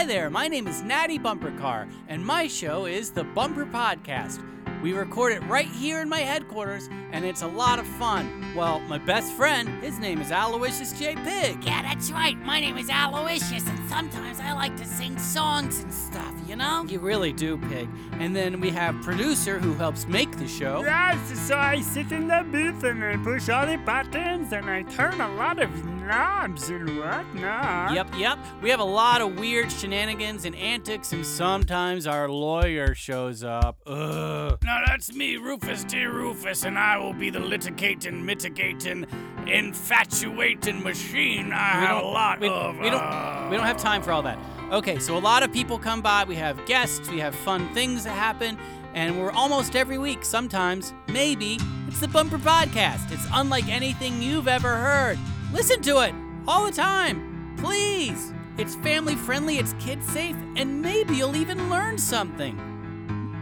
Hi there, my name is Natty Bumpercar, and my show is the Bumperpodcast. We record it right here in my headquarters, and it's a lot of fun. Well, my best friend, his name is Aloysius J. Pig. Yeah, that's right. My name is Aloysius, and sometimes I like to sing songs and stuff, you know? You really do, Pig. And then we have producer who helps make the show. Yes, so I sit in the booth and I push all the buttons and I turn a lot of and whatnot. Yep, yep. We have a lot of weird shenanigans and antics, and sometimes our lawyer shows up. Ugh. Now that's me, Rufus T. Rufus, and I will be the litigating, mitigating, infatuating machine. I We have a lot we, of. we don't uh, we don't have time for all that. Okay, so a lot of people come by. We have guests. We have fun things that happen, and we're almost every week. Sometimes, maybe it's the Bumperpodcast. It's unlike anything you've ever heard. Listen to it all the time, please. It's family friendly. It's kid safe, and maybe you'll even learn something.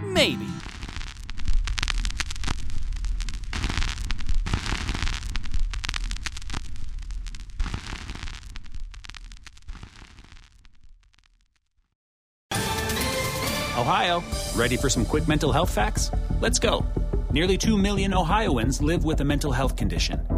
Maybe. Ohio, ready for some quick mental health facts? Let's go. Nearly 2 million Ohioans live with a mental health condition.